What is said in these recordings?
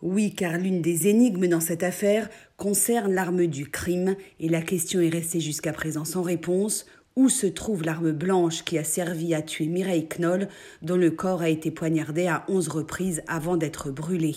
Oui, car l'une des énigmes dans cette affaire concerne l'arme du crime, et la question est restée jusqu'à présent sans réponse. Où se trouve l'arme blanche qui a servi à tuer Mireille Knoll, dont le corps a été poignardé à onze reprises avant d'être brûlé?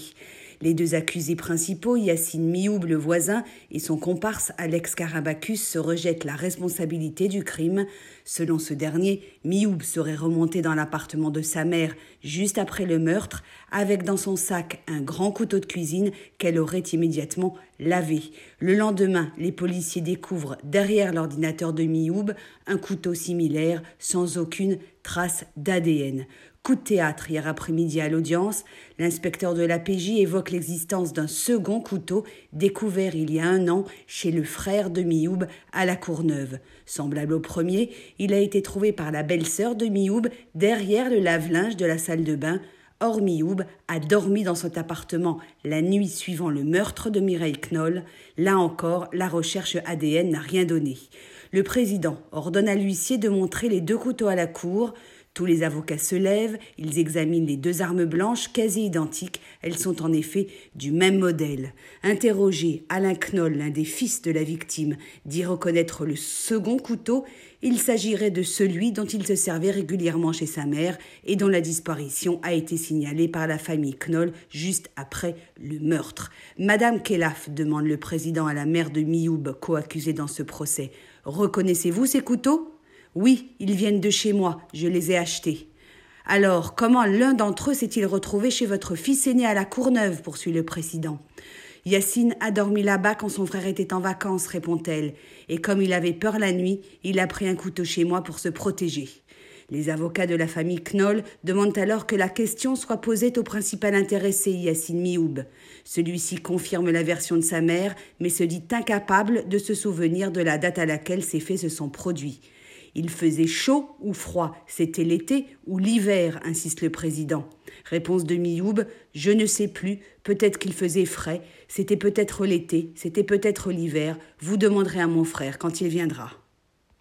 Les deux accusés principaux, Yassine Mioub, le voisin, et son comparse Alex Karabakis, se rejettent la responsabilité du crime. Selon ce dernier, Mioub serait remonté dans l'appartement de sa mère juste après le meurtre, avec dans son sac un grand couteau de cuisine qu'elle aurait immédiatement lavé. Le lendemain, les policiers découvrent derrière l'ordinateur de Mioub un couteau similaire sans aucune trace d'ADN. Coup de théâtre hier après-midi à l'audience, l'inspecteur de la PJ évoque l'existence d'un second couteau découvert il y a un an chez le frère de Mioub à la Courneuve. Semblable au premier, il a été trouvé par la belle-sœur de Mioub derrière le lave-linge de la salle de bain. Or, Mioub a dormi dans son appartement la nuit suivant le meurtre de Mireille Knoll. Là encore, la recherche ADN n'a rien donné. Le président ordonne à l'huissier de montrer les deux couteaux à la cour. Tous les avocats se lèvent, ils examinent les deux armes blanches quasi identiques, elles sont en effet du même modèle. Interrogé, Alain Knoll, l'un des fils de la victime, dit reconnaître le second couteau, il s'agirait de celui dont il se servait régulièrement chez sa mère et dont la disparition a été signalée par la famille Knoll juste après le meurtre. Madame Kelaf, demande le président à la mère de Mioub, co-accusée dans ce procès, reconnaissez-vous ces couteaux? Oui, ils viennent de chez moi, je les ai achetés. Alors, comment l'un d'entre eux s'est-il retrouvé chez votre fils aîné à la Courneuve? poursuit le président. Yacine a dormi là-bas quand son frère était en vacances, répond-elle, et comme il avait peur la nuit, il a pris un couteau chez moi pour se protéger. Les avocats de la famille Knoll demandent alors que la question soit posée au principal intéressé, Yacine Mioub. Celui-ci confirme la version de sa mère, mais se dit incapable de se souvenir de la date à laquelle ces faits se sont produits. Il faisait chaud ou froid, c'était l'été ou l'hiver, insiste le président. Réponse de Mioub, je ne sais plus, peut-être qu'il faisait frais, c'était peut-être l'été, c'était peut-être l'hiver, vous demanderez à mon frère quand il viendra.